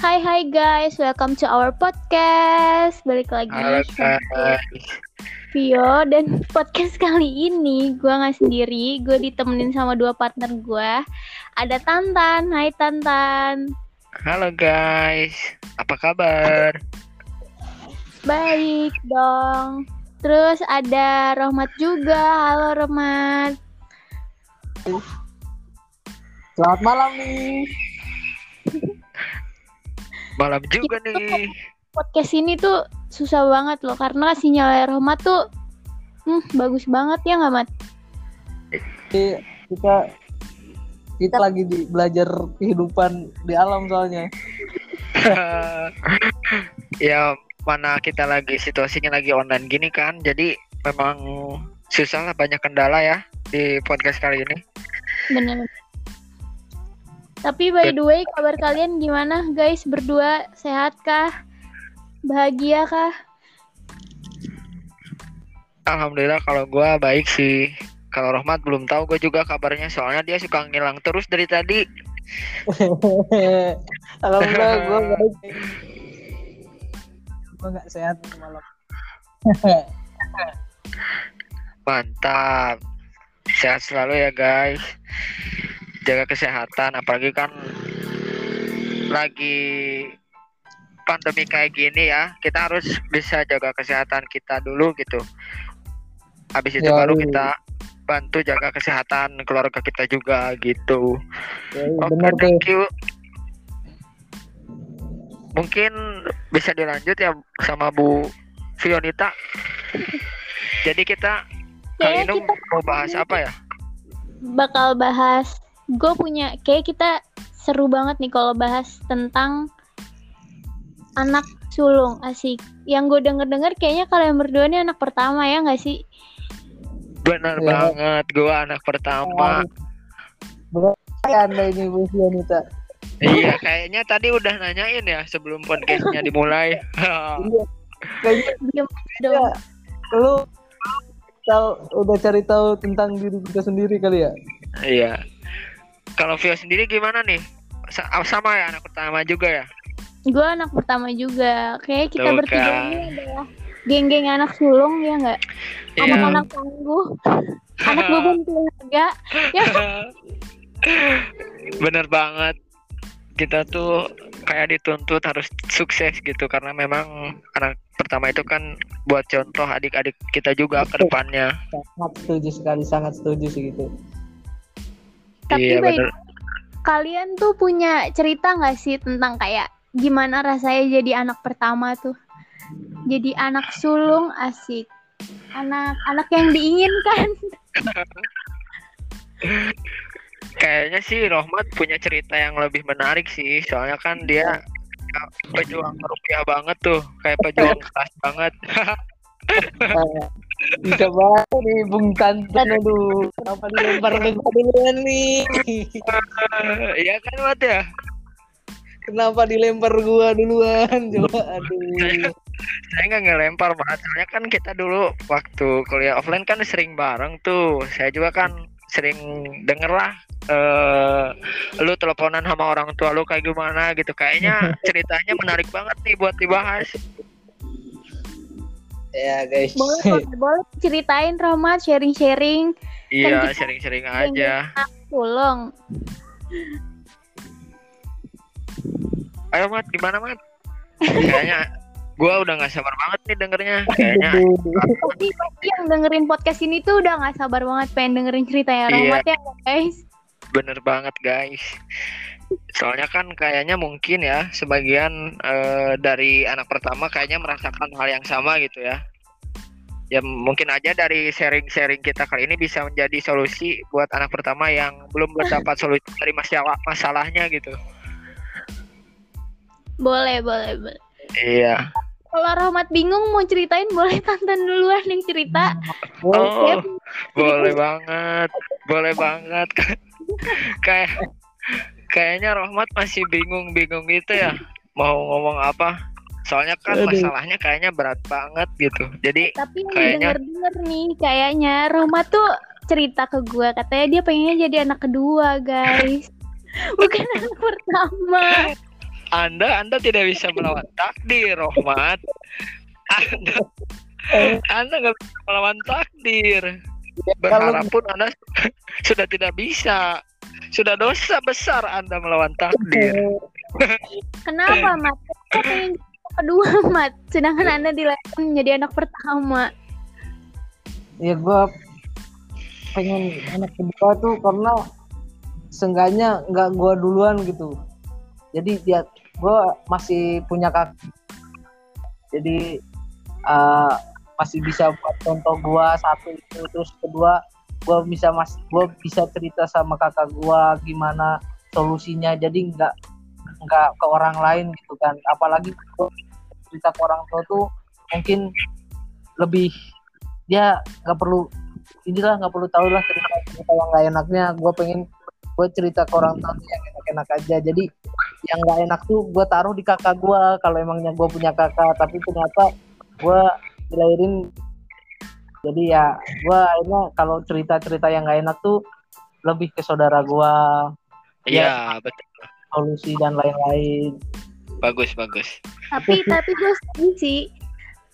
Hai hai guys, welcome to our podcast. Balik lagi Halo. Vio dan podcast kali ini gue nggak sendiri, gue ditemenin sama dua partner gue. Ada Tantan, hai Tantan. Halo guys. Apa kabar? Baik dong. Terus ada Rohmat juga, halo Rohmat. Selamat malam nih. Malam juga nih. Podcast ini tuh susah banget loh karena sinyal Rohmat tuh hmm, bagus banget ya nggak Mat? Jadi kita kita lagi di, belajar kehidupan di alam soalnya. ya mana kita lagi situasinya lagi online gini kan. Jadi memang susah lah banyak kendala ya di podcast kali ini. Bener. Tapi by the way, kabar kalian gimana guys? Berdua sehat kah? Bahagia kah? Alhamdulillah kalau gua baik sih. Kalau Rohmat belum tahu gue juga kabarnya soalnya dia suka ngilang terus dari tadi. Alhamdulillah gue baik. Gue nggak sehat malam. Mantap. Sehat selalu ya guys. Jaga kesehatan apalagi kan lagi pandemi kayak gini ya. Kita harus bisa jaga kesehatan kita dulu gitu. Habis itu Ya, baru iya. kita bantu jaga kesehatan keluarga kita juga gitu. Ya, Oke, bener tuh. thank you. Mungkin bisa dilanjut ya sama Bu Fionita. Jadi kita kali Kayaknya ini kita mau bahas apa ya? bakal bahas. Gue punya, kayak kita seru banget nih kalau bahas tentang anak sulung asik. Yang gue denger-denger kayaknya kalian berdua nih anak pertama ya nggak sih? Benar Ya. banget, gua anak pertama. Berapa anda ini Bu Fianita? iya, kayaknya tadi udah nanyain ya sebelum podcastnya dimulai. Iya. Kayaknya dong. lu tahu udah cari tahu tentang diri kita sendiri kali ya? iya. Kalau Vio sendiri gimana nih? Sa- sama ya anak pertama juga ya? Gue anak pertama juga. Kayak kita Tuh bertiga kan. ini adalah geng-geng anak sulung ya nggak? Iya. Anak-anak tangguh, anak beban keluarga. Ya Bener banget. Kita tuh kayak dituntut harus sukses gitu karena memang anak pertama itu kan buat contoh adik-adik kita juga ke depannya. Sangat setuju sekali, sangat setuju sih gitu. Tapi iya bener. kalian tuh punya cerita nggak sih tentang kayak gimana rasanya jadi anak pertama tuh? Jadi anak sulung asik. Anak anak yang diinginkan. Kayaknya sih Rohmat punya cerita yang lebih menarik sih, soalnya kan dia pejuang rupiah banget tuh, kayak pejuang keras banget. Bisa banget nih Bung Tantan aduh Kenapa dilempar ke gua duluan nih Iya kan Mat ya? Kenapa dilempar gua duluan Coba aduh Saya nggak ngelempar banget, soalnya kan kita dulu waktu kuliah offline kan sering bareng tuh. Saya juga kan sering denger lah eh lu teleponan sama orang tua lu kayak gimana gitu. Kayaknya ceritanya menarik banget nih buat dibahas. Ya guys Boleh boleh, boleh ceritain Romat sharing-sharing Iya, kita- sering-sering aja. sulung. Ayo Mat, gimana Mat? Kayaknya gua udah nggak sabar banget nih dengernya. Kayaknya Pasti pasti yang dengerin podcast ini tuh udah nggak sabar banget pengen dengerin ceritanya Iya. Romat ya guys. bener banget guys. Soalnya kan kayaknya mungkin ya sebagian eh, dari anak pertama kayaknya merasakan hal yang sama gitu ya. Ya mungkin aja dari sharing-sharing kita kali ini bisa menjadi solusi buat anak pertama yang belum mendapat solusi dari masalah masalahnya gitu. Boleh boleh boleh. Iya. Kalau Rohmat bingung mau ceritain boleh Tantan duluan yang cerita. Oh, boleh banget. Boleh banget. Kayak kayaknya Rohmat masih bingung-bingung gitu ya. Mau ngomong apa? Soalnya kan Aduh. masalahnya kayaknya berat banget gitu. Jadi Tapi yang Kayaknya- denger-denger nih kayaknya Rohmat tuh cerita ke gua katanya dia pengennya jadi anak kedua guys. Bukan anak pertama. Anda Anda tidak bisa melawan takdir, Rohmat. Anda Anda nggak bisa melawan takdir. Berharap pun Anda sudah tidak bisa. Sudah dosa besar Anda melawan takdir. Kenapa, Mat? Kok pengen kedua, Mat? Sedangkan Anda dilahirkan menjadi anak pertama. ya gue pengen anak kedua tuh karena seenggaknya nggak gue duluan gitu jadi dia gue masih punya kakak jadi eh, masih bisa buat contoh gue satu itu terus kedua gue bisa mas gue bisa cerita sama kakak gue gimana solusinya. Jadi nggak nggak ke orang lain gitu kan. Apalagi cerita ke orang tua tuh mungkin lebih dia nggak perlu inilah nggak perlu tahu lah cerita cerita yang nggak enaknya. Gue pengen gue cerita ke orang tua yang enak-enak aja. Jadi yang nggak enak tuh gue taruh di kakak gue kalau emangnya gue punya kakak. Tapi ternyata gue dilahirin jadi ya gue akhirnya kalau cerita-cerita yang nggak enak tuh lebih ke saudara gue Iya, betul. solusi dan lain-lain Bagus, bagus. Tapi tapi gue setuju sih.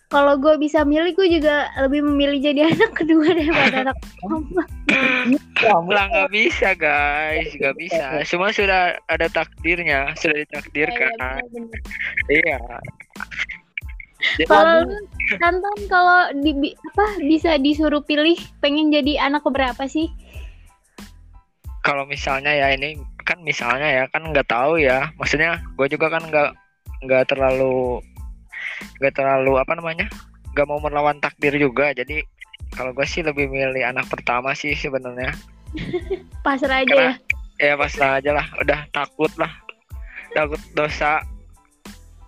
Kalau gue bisa milih, gue juga lebih memilih jadi anak kedua daripada anak pertama. ya, Lah nggak bisa, guys. Nggak bisa. Semua sudah ada takdirnya, sudah ditakdirkan. bener. Iya. Kalau lu, Kanton kalau di apa bisa disuruh pilih pengen jadi anak keberapa sih? kalau misalnya ya ini kan misalnya ya kan nggak tahu ya. Maksudnya gue juga kan nggak nggak terlalu nggak terlalu apa namanya nggak mau melawan takdir juga. Jadi kalau gue sih lebih milih anak pertama sih sebenarnya. Pasrah aja Karena- ya. ya pasrah aja lah. Udah takut lah. Takut dosa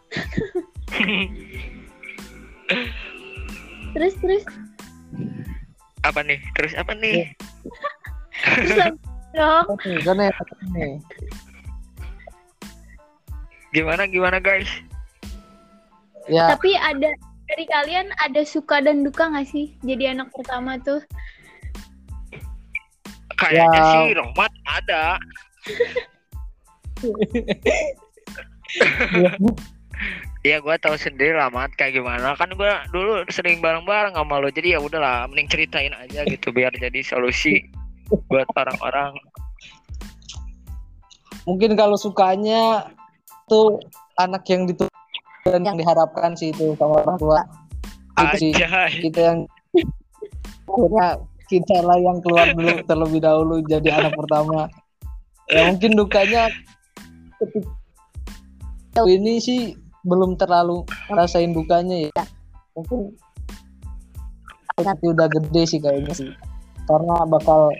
Terus terus? Apa nih? Terus apa nih? Terus lanjut dong. nih ya gimana gimana guys? Ya. Tapi ada dari kalian ada suka dan duka nggak sih jadi anak pertama tuh? kayaknya Ya. sih Rohmat ada Iya gue tahu sendiri lah mat kayak gimana. Kan gue dulu sering bareng-bareng sama lo jadi ya udahlah mending ceritain aja gitu biar jadi solusi buat orang-orang. Mungkin kalau sukanya tuh anak yang ditu dan yang diharapkan sih itu sama orang tua. Itu sih. Kita yang akhirnya kita lah yang keluar dulu terlebih dahulu jadi anak pertama. Ya mungkin dukanya ketika ini sih belum terlalu ngerasain dukanya ya. Mungkin nanti udah gede sih kayaknya sih. Karena bakal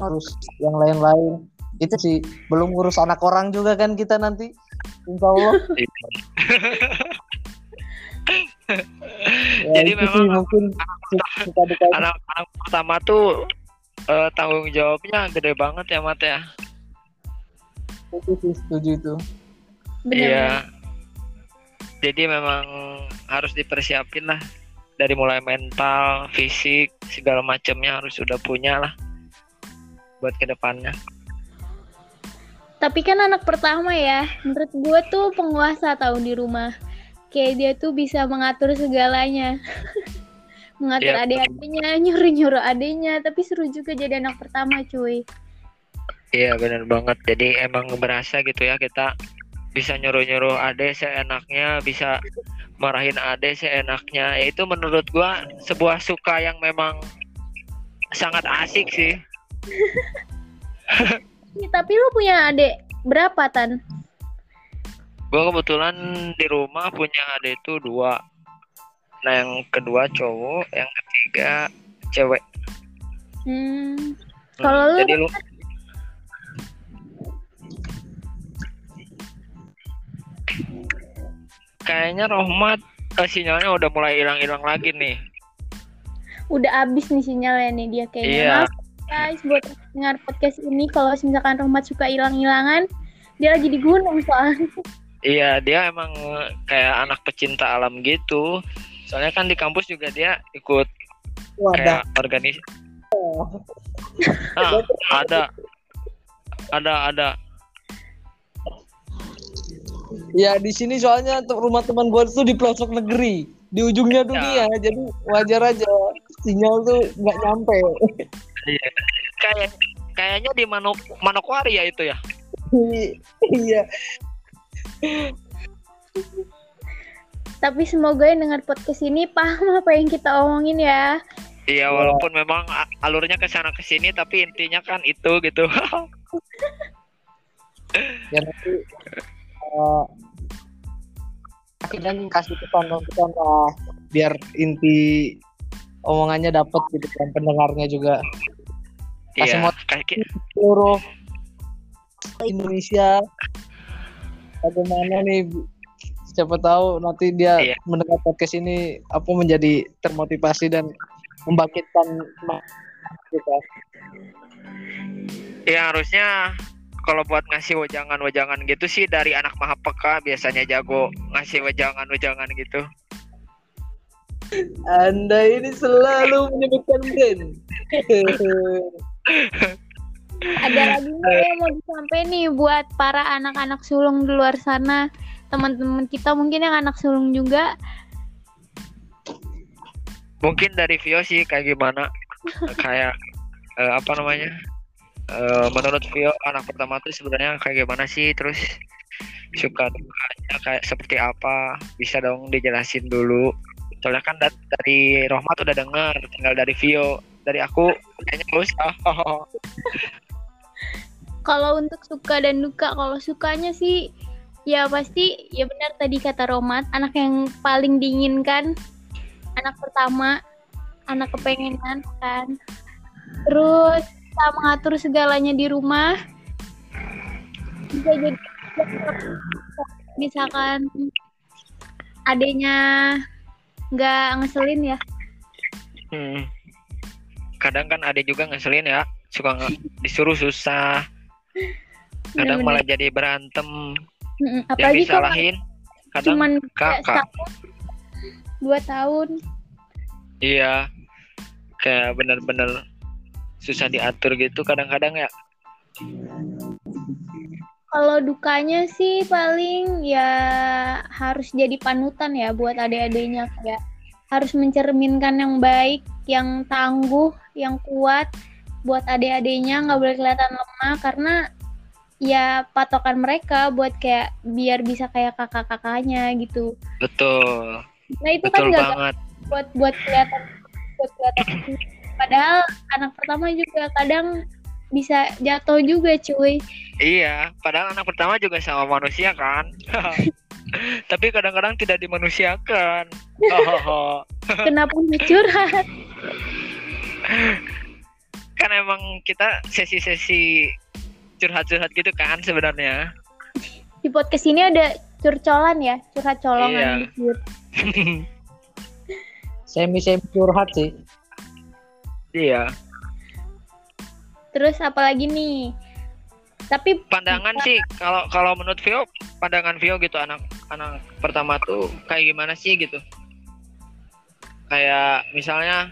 harus yang lain-lain. Itu sih belum ngurus anak orang juga kan kita nanti insya Allah. Ya, Jadi itu sih memang mungkin suka dukanya anak-anak pertama tuh eh, tanggung jawabnya gede banget ya mat ya. Itu sih setuju itu. Iya jadi memang harus dipersiapin lah dari mulai mental fisik segala macamnya harus sudah punya lah buat ke depannya Tapi kan anak pertama ya, menurut gue tuh penguasa tahu di rumah. Kayak dia tuh bisa mengatur segalanya. mengatur Iya. adik-adiknya, nyuruh-nyuruh adiknya, tapi seru juga jadi anak pertama cuy. Iya benar banget. Jadi emang berasa gitu ya kita bisa nyuruh-nyuruh ade seenaknya, bisa marahin ade seenaknya. Ya itu menurut gua sebuah suka yang memang sangat asik sih. Ih, tapi lu punya adik berapa Tan? Gua kebetulan di rumah punya ade itu dua. Nah yang kedua cowok, yang ketiga cewek. Hmm, Hmm, Kalau lu- jadi lu kayaknya Rohmat eh, sinyalnya udah mulai hilang-hilang lagi nih. udah abis nih sinyalnya nih dia kayaknya. Iya. Maaf guys buat dengar podcast ini kalau misalkan Rahmat suka hilang-hilangan, dia lagi di gunung soalnya. Iya, dia emang kayak anak pecinta alam gitu. Soalnya kan di kampus juga dia ikut wadah kayak organis. Ah, ada. Ada, ada. Ya di sini soalnya rumah teman gue tuh di pelosok negeri, di ujungnya dunia, jadi wajar aja sinyal tuh nggak nyampe. Iya. Kayak kayaknya di Manok Manokwari ya itu ya. Iya. Tapi semoga yang dengar podcast ini paham apa yang kita omongin ya. Iya, walaupun memang a- alurnya ke sana ke sini tapi intinya kan itu gitu. ya nanti uh, dan kasih pesan-pesan lah biar inti omongannya dapat gitu kan pendengarnya juga. Kasih Iya, mot- kayak seluruh Indonesia. Bagaimana nih siapa tahu nanti dia Iya. mendengar podcast ini apa menjadi termotivasi dan membangkitkan semangat kita. Ya harusnya kalau buat ngasih wejangan-wejangan gitu sih dari anak mahapeka biasanya jago ngasih wejangan-wejangan gitu. Anda ini selalu menyebutkan brand. Ada lagi yang mau disampaikan nih buat para anak-anak sulung di luar sana, teman-teman kita mungkin yang anak sulung juga. Mungkin dari Vio sih kayak gimana? kayak eh, apa namanya? Eh, menurut Vio anak pertama tuh sebenarnya kayak gimana sih? Terus suka dukanya kayak seperti apa? Bisa dong dijelasin dulu. Soalnya kan dat- dari Rohmat udah denger, tinggal dari Vio. Dari aku kayaknya usah. Kalau untuk suka dan duka, kalau sukanya sih ya pasti ya benar tadi kata Romat, anak yang paling diinginkan, anak pertama, anak kepengenan kan. Terus bisa mengatur segalanya di rumah. Bisa jadi misalkan adanya nggak ngeselin ya. Hmm. Kadang kan ada juga ngeselin ya, suka nge- disuruh susah. Kadang malah jadi berantem. Yang Apalagi kalau disalahin kadang cuman kakak. setahun, dua tahun. Iya. Kayak bener-bener susah diatur gitu kadang-kadang ya. Kalau dukanya sih paling ya harus jadi panutan ya buat adik-adiknya kayak harus mencerminkan yang baik, yang tangguh, yang kuat buat adik-adiknya nggak boleh kelihatan lemah karena ya patokan mereka buat kayak biar bisa kayak kakak-kakaknya gitu. Betul. Nah itu kan Betul nggak banget. buat buat kelihatan buat kelihatan padahal anak pertama juga kadang bisa jatuh juga cuy Iya, padahal anak pertama juga sama manusia kan. Tapi kadang-kadang tidak dimanusiakan. Kenapa curhat kan emang kita sesi-sesi curhat-curhat gitu kan sebenarnya. di podcast ini ada curcolan ya curhat colongan Iya. dikit. Semi-semi curhat sih. Iya. terus apalagi nih tapi Pandangan sih kalau kalau menurut Vio, pandangan Vio gitu anak anak pertama tuh kayak gimana sih gitu. Kayak misalnya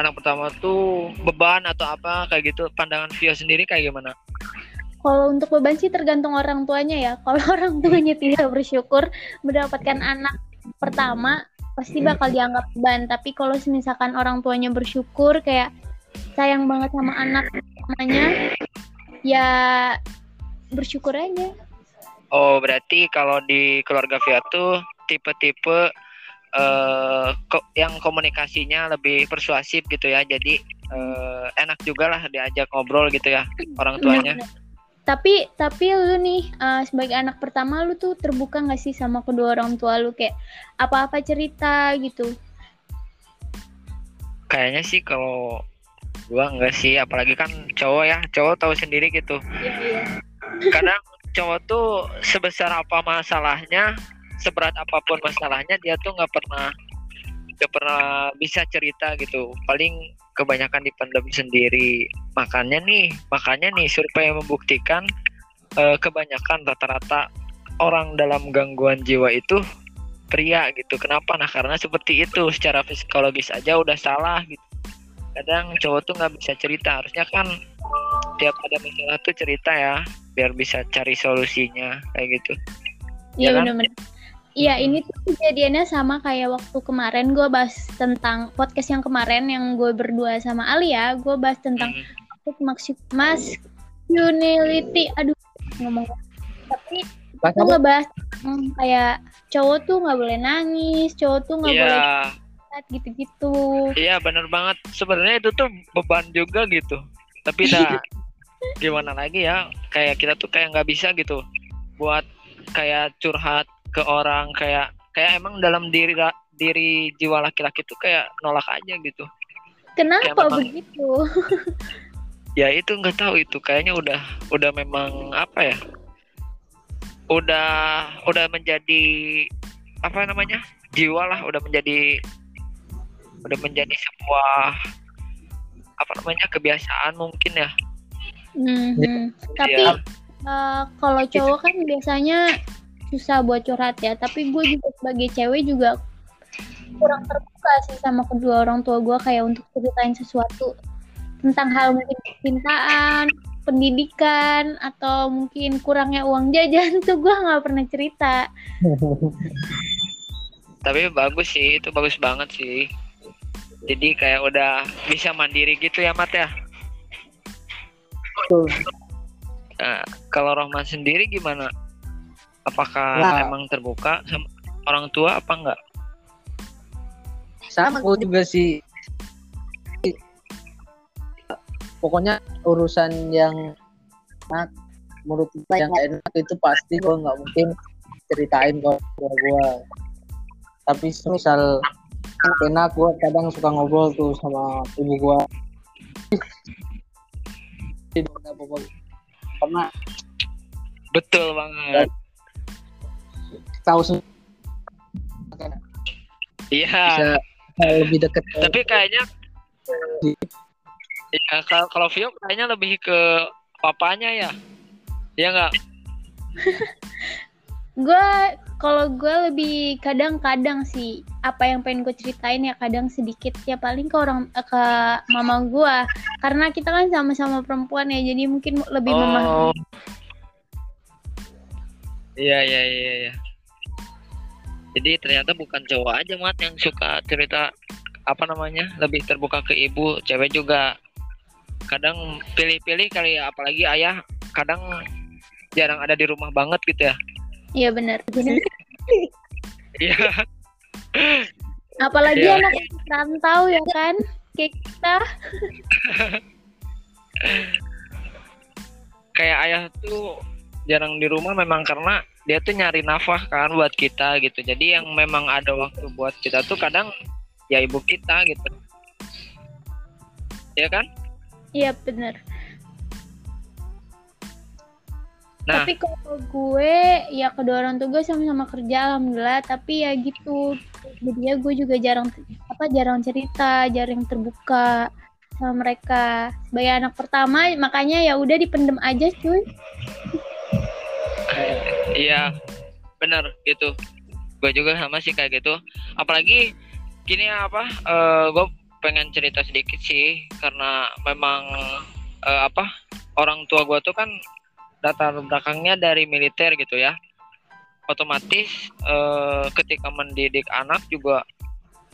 anak pertama tuh beban atau apa kayak gitu pandangan Vio sendiri kayak gimana? kalau untuk beban sih tergantung orang tuanya ya kalau orang tuanya tidak bersyukur mendapatkan anak pertama pasti bakal dianggap beban tapi kalau misalkan orang tuanya bersyukur kayak sayang banget sama anak namanya ya bersyukur aja Oh, berarti kalau di keluarga Via tuh tipe-tipe ko- yang komunikasinya lebih persuasif gitu ya. Jadi eh, enak juga lah diajak ngobrol gitu ya orang tuanya. Bener-bener. Tapi tapi lu nih eh, sebagai anak pertama lu tuh terbuka gak sih sama kedua orang tua lu kayak apa-apa cerita gitu. Kayaknya sih kalau gua enggak sih, apalagi kan cowok ya, cowok tahu sendiri gitu. Iya iya. Kadang cowok tuh sebesar apa masalahnya, seberat apa pun masalahnya dia tuh nggak pernah nggak pernah bisa cerita gitu. Paling kebanyakan dipendam sendiri. Makanya nih, makanya nih survei membuktikan eh, kebanyakan rata-rata orang dalam gangguan jiwa itu pria gitu. Kenapa? Nah karena seperti itu secara psikologis aja udah salah gitu. Kadang cowok tuh nggak bisa cerita. Harusnya kan tiap ada masalah tuh cerita ya, biar bisa cari solusinya kayak gitu. Iya Ya kan? benar-benar. Iya ini tuh kejadiannya sama kayak waktu kemarin gue bahas tentang podcast yang kemarin yang gue berdua sama Alia, gue bahas tentang Mm. toxic maksud masculinity. Aduh ngomong. Tapi gue ngebahas tentang kayak cowok tuh nggak boleh nangis, cowok tuh nggak Iya, boleh gitu-gitu. iya bener banget. Sebenarnya itu tuh beban juga gitu. Tapi dah gimana lagi ya? Kayak kita tuh kayak nggak bisa gitu buat kayak curhat ke orang kayak kayak emang dalam diri diri jiwa laki-laki tuh kayak nolak aja gitu. Kenapa memang- begitu? Ya itu nggak tahu itu kayaknya udah udah memang apa ya? Udah udah menjadi apa namanya? jiwa lah udah menjadi udah menjadi sebuah apa namanya kebiasaan mungkin ya Mhm. Tapi Iya. eh, kalau cowok kan biasanya susah buat curhat ya. Tapi gue juga sebagai cewek juga kurang terbuka sih sama kedua orang tua gue kayak untuk ceritain sesuatu tentang hal mungkin cintaan, pendidikan atau mungkin kurangnya uang jajan tuh gue nggak pernah cerita. tapi bagus sih itu bagus banget sih jadi kayak udah bisa mandiri gitu ya Mat ya Betul. Nah, kalau Rohman sendiri gimana apakah Nah. emang terbuka sama orang tua apa enggak? Sama gue juga sih. Pokoknya urusan yang enak menurut gue yang enak itu pasti gue nggak mungkin ceritain ke gue gue tapi misal enak gue kadang suka ngobrol tuh sama ibu gue karena betul banget tahu semua iya. Bisa lebih deket tapi kayaknya ya kalau kalau Vio kayaknya lebih ke papanya ya. Ya enggak Gue kalau gue lebih kadang-kadang sih apa yang pengen gue ceritain ya kadang sedikit. Ya paling ke orang eh, ke mama gue karena kita kan sama-sama perempuan ya jadi mungkin lebih memahami. Oh. Iya iya iya iya jadi ternyata bukan cowok aja mat yang suka cerita apa namanya lebih terbuka ke ibu cewek juga kadang pilih-pilih kali ya apalagi ayah kadang jarang ada di rumah banget gitu ya Iya benar. iya Apalagi Iya. anak rantau ya kan, kayak kita. kayak ayah tuh jarang di rumah memang karena dia tuh nyari nafkah kan buat kita gitu jadi yang memang ada waktu buat kita tuh kadang ya ibu kita gitu ya kan Iya benar. Nah. Tapi kalau gue ya kedua orang tua gue sama-sama kerja alhamdulillah. Tapi ya gitu. Jadi ya gue juga jarang apa jarang cerita, jarang terbuka sama mereka. Sebagai anak pertama makanya ya udah dipendem aja cuy. Iya, bener gitu. Gue juga sama sih kayak gitu. Apalagi gini apa? eh gue pengen cerita sedikit sih karena memang eh, apa orang tua gue tuh kan latar belakangnya dari militer gitu ya. Otomatis eh, ketika mendidik anak juga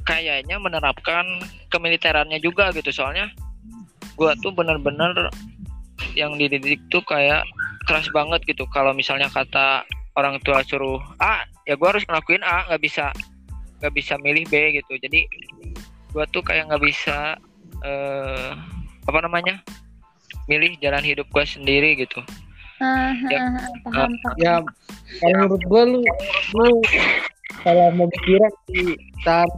kayaknya menerapkan kemiliterannya juga gitu soalnya gue tuh bener-bener yang dididik tuh kayak keras banget gitu. Kalau misalnya kata orang tua suruh A ya gue harus ngelakuin A nggak bisa nggak bisa milih B gitu. Jadi gue tuh kayak nggak bisa eh apa namanya milih jalan hidup gue sendiri gitu. Ah, Ya. ah, ah, paham, ya kalau menurut gue lu lu salah mau pikiran di saat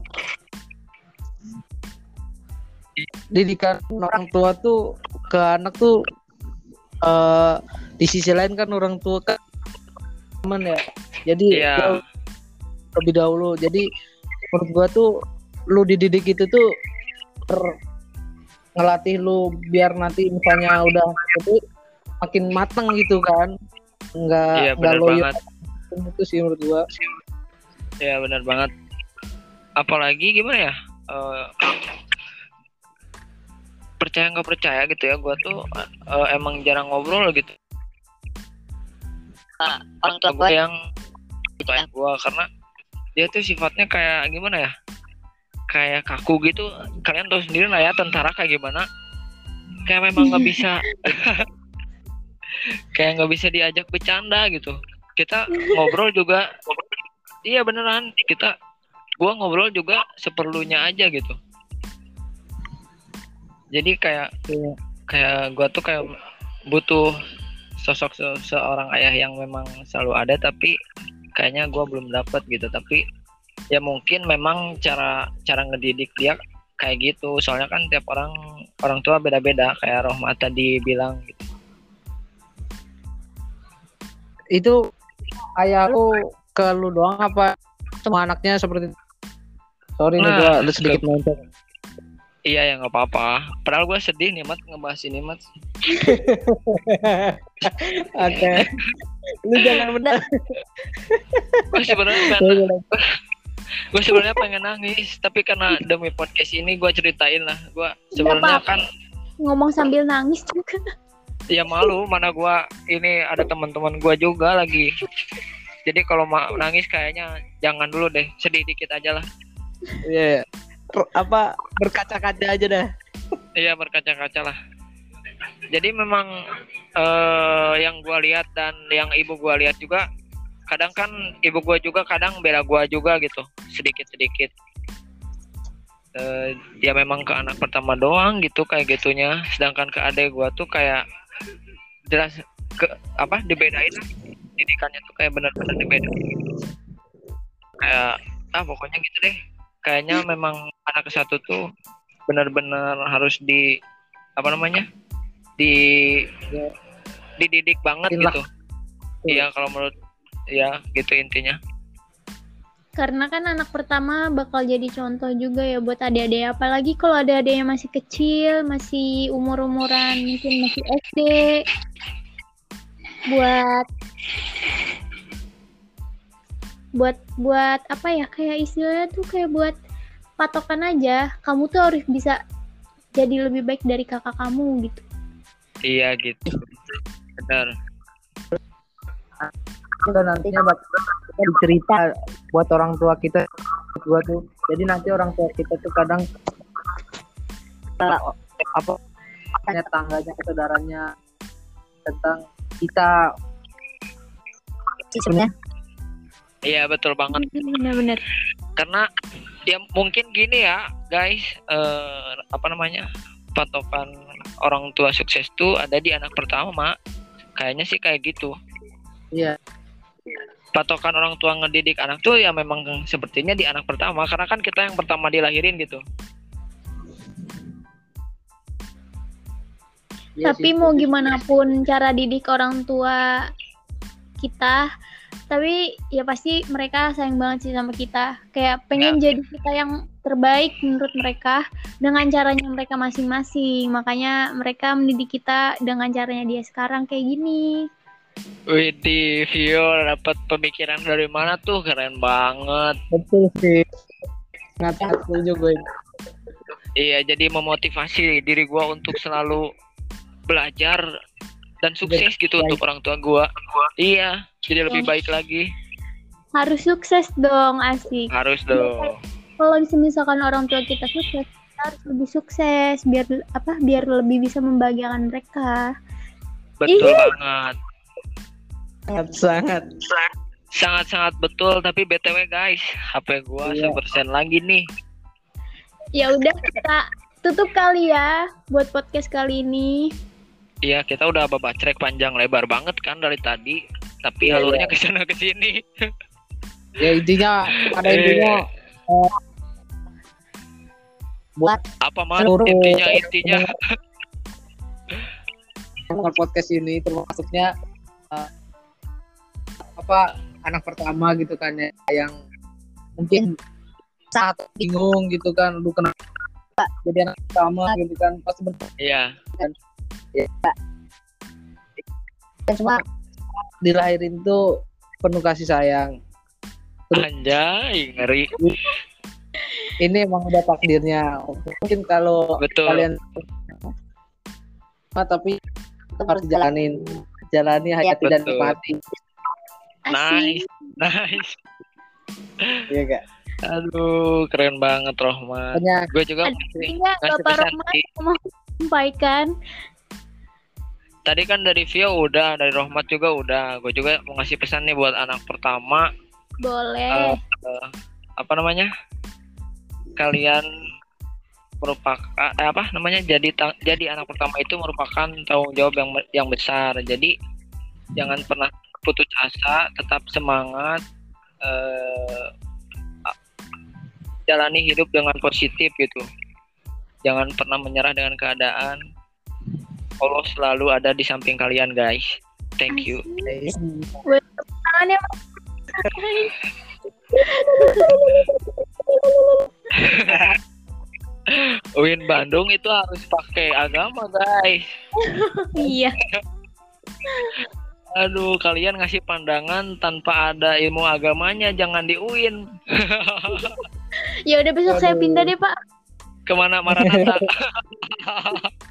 didikan orang tua tuh ke anak tuh eh di sisi lain kan orang tua kan teman ya. Jadi dia lebih dahulu. Jadi menurut gua tuh lu dididik itu tuh per- ngelatih lu biar nanti misalnya udah gede makin matang gitu kan. Nggak iya nggak loyo. itu sih menurut gua. Iya benar banget. Apalagi gimana ya? Eh, percaya nggak percaya gitu ya gue tuh eh, emang jarang ngobrol gitu. Orang tua gue gue yang gitu ayah gua karena dia tuh sifatnya kayak gimana ya kayak kaku gitu. Kalian tahu sendiri lah ya tentara kayak gimana. Kayak memang nggak bisa kayak nggak bisa diajak bercanda gitu. Kita ngobrol juga iya beneran kita gua ngobrol juga seperlunya aja gitu jadi kayak kayak gua tuh kayak butuh sosok se- seorang ayah yang memang selalu ada tapi kayaknya gua belum dapat gitu. Tapi ya mungkin memang cara cara ngedidik dia kayak gitu. Soalnya kan tiap orang orang tua beda-beda kayak Rohmat tadi bilang gitu. Itu ayahku ke lu doang apa semua anaknya seperti sorry nih Nah, gua ada sedikit nonton iya ya nggak apa-apa. Padahal gua sedih nih mat ngebahas ini mat. Oke. Lu jangan benar. Gue sebenarnya pengen gue sebenarnya pengen nangis tapi karena demi podcast ini gue ceritain lah. Gue sebenarnya kan Ngomong sambil nangis juga. ya malu. Mana gue ini ada teman-teman gue juga lagi. Jadi kalau mau nangis kayaknya jangan dulu deh. Sedih dikit aja lah. Iya. Per- apa berkaca-kaca aja dah. Iya berkaca-kaca lah. Jadi memang eh, yang gue lihat dan yang ibu gue lihat juga kadang kan ibu gue juga kadang bela gue juga gitu sedikit-sedikit. Eh, dia memang ke anak pertama doang gitu kayak gitunya. Sedangkan ke adik gue tuh kayak jelas ke apa dibedain didikannya tuh kayak benar-benar dibedain. Gitu. kayak ah pokoknya gitu deh kayaknya memang anak ke satu tuh benar-benar harus di apa namanya di dididik banget Lah. gitu iya kalau menurut ya gitu intinya Karena kan anak pertama bakal jadi contoh juga ya buat adik-adik. Apalagi kalau ada adik yang masih kecil, masih umur-umuran mungkin masih SD. Buat buat buat apa ya kayak istilahnya tuh kayak buat patokan aja. Kamu tuh harus bisa jadi lebih baik dari kakak kamu gitu. iya gitu benar dan nantinya kita cerita buat orang tua kita gua tuh jadi nanti orang tua kita tuh kadang kita, apa tanya tangganya saudaranya tentang kita sebenarnya iya betul banget. Bener-bener. karena ya mungkin gini ya guys eh, apa namanya patokan orang tua sukses tuh ada di anak pertama. Mak kayaknya sih kayak gitu. Iya. Patokan orang tua ngedidik anak tuh ya memang sepertinya di anak pertama karena kan kita yang pertama dilahirin gitu. Iya tapi sih, mau gimana pun cara didik orang tua kita tapi ya pasti mereka sayang banget sih sama kita. Kayak pengen jadi kita yang terbaik menurut mereka dengan caranya mereka masing-masing. Makanya mereka mendidik kita dengan caranya dia sekarang kayak gini. Wih di Vio dapat pemikiran dari mana tuh? Keren banget. Betul sih. Nggak setuju gue. Iya jadi memotivasi diri gua untuk selalu belajar dan sukses gitu baik. untuk orang tua gua. Iya jadi lebih baik lagi. Harus sukses dong asik. Harus dong. Kalau misalkan orang tua kita sukses kita harus lebih sukses biar apa biar lebih bisa membahagiakan mereka. Betul Ih. banget. Sangat sangat. Sangat-sangat betul tapi btw guys HP gua Iya. sepersen lagi nih. Ya udah kita tutup kali ya buat podcast kali ini Iya kita udah babacrek panjang lebar banget kan dari tadi. Tapi Iya, alurnya ke sana ke sini. Ya intinya pada Eh. intinya eh, buat apa Seluruh- intinya intinya. pendengar podcast ini termasuknya eh, apa anak pertama gitu kan ya yang mungkin saat bingung gitu kan lu kenapa jadi anak pertama? gitu kan pasti ber- iya dan semua dilahirin tuh penuh kasih sayang anjay ngeri ini emang udah takdirnya mungkin kalau betul kalian Ah, tapi harus jalanin jalani hanya tidak Betul. nikmati Nice, nice. Iya gak? Aduh, keren banget. Makanya Gue juga ngasih Bapak sih. mau sampaikan? Tadi kan dari Vio udah, dari Rohmat juga udah. Gue juga mau ngasih pesan nih buat anak pertama. Boleh. eh, apa namanya? Kalian merupakan eh, apa namanya? Jadi jadi anak pertama itu merupakan tanggung jawab yang yang besar. Jadi jangan pernah putus asa, tetap semangat. a- jalani hidup dengan positif gitu. Jangan pernah menyerah dengan keadaan. Allah selalu ada di samping kalian, guys. Thank you. Win Bandung itu harus pakai agama, guys. Iya. Aduh, kalian ngasih pandangan tanpa ada ilmu agamanya, jangan di UIN. Ya udah besok saya pindah deh, Pak. Ke mana Maranatha?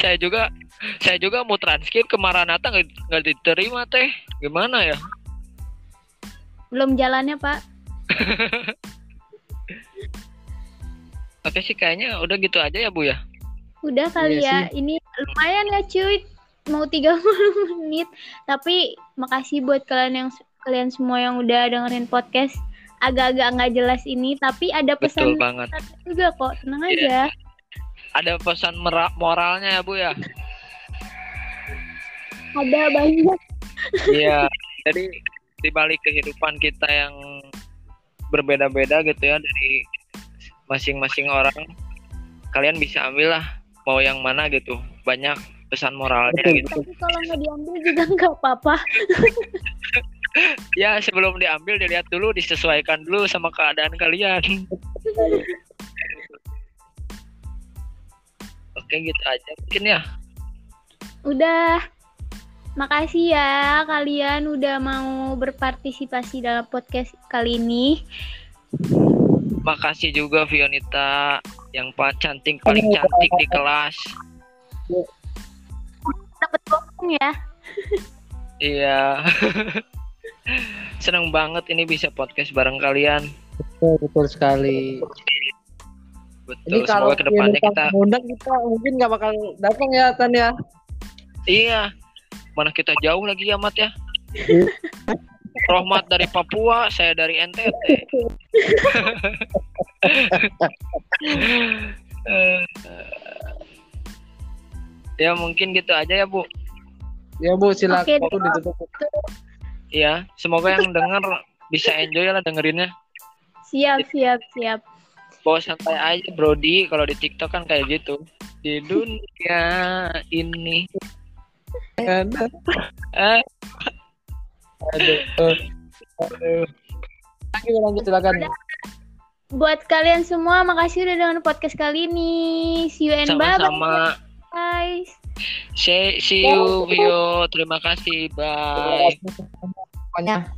saya juga saya juga mau transkrip ke Maranatha nggak diterima teh. Gimana ya? Belum jalannya, Pak. Oke sih kayaknya udah gitu aja ya Bu ya. Udah kali Iya ya. Ini lumayan ya, cuy. Mau 30 menit. Tapi makasih buat kalian yang kalian semua yang udah dengerin podcast agak-agak nggak jelas ini, tapi ada Betul pesan banget. juga kok. Tenang Iya. aja. Ada pesan moralnya ya Bu ya. Ada banyak. Iya, jadi di balik kehidupan kita yang berbeda-beda gitu ya dari masing-masing orang, kalian bisa ambil lah mau yang mana gitu. Banyak pesan moralnya Betul, gitu. Tapi kalau nggak diambil juga nggak apa-apa. Ya sebelum diambil dilihat dulu, disesuaikan dulu sama keadaan kalian. Oke gitu aja mungkin ya. Udah. Makasih ya kalian udah mau berpartisipasi dalam podcast kali ini. Makasih juga Fionita yang pa- cantik paling cantik di kelas. Dapat bohong ya. Iya. Seneng banget ini bisa podcast bareng kalian. betul, betul sekali. Ini Betul. kalau Semoga ke depannya kita mengundang kita mungkin nggak bakal datang ya Tan ya. iya. Mana kita jauh lagi ya Mat ya. Rohmat dari Papua, saya dari NTT. Eh, ya mungkin gitu aja ya Bu. Ya Bu silakan ditutup. Iya, semoga yang denger bisa enjoy lah dengerinnya. Siap, siap, siap. Bawa santai aja Brody kalau di TikTok kan kayak gitu. Di dunia ini Ada. eh Aduh. aduh. Lanjut, lanjut silakan. Buat kalian semua, makasih udah dengan podcast kali ini. See you and sama-sama. guys. See, see you, Vio. Terima kasih. Bye. Pokoknya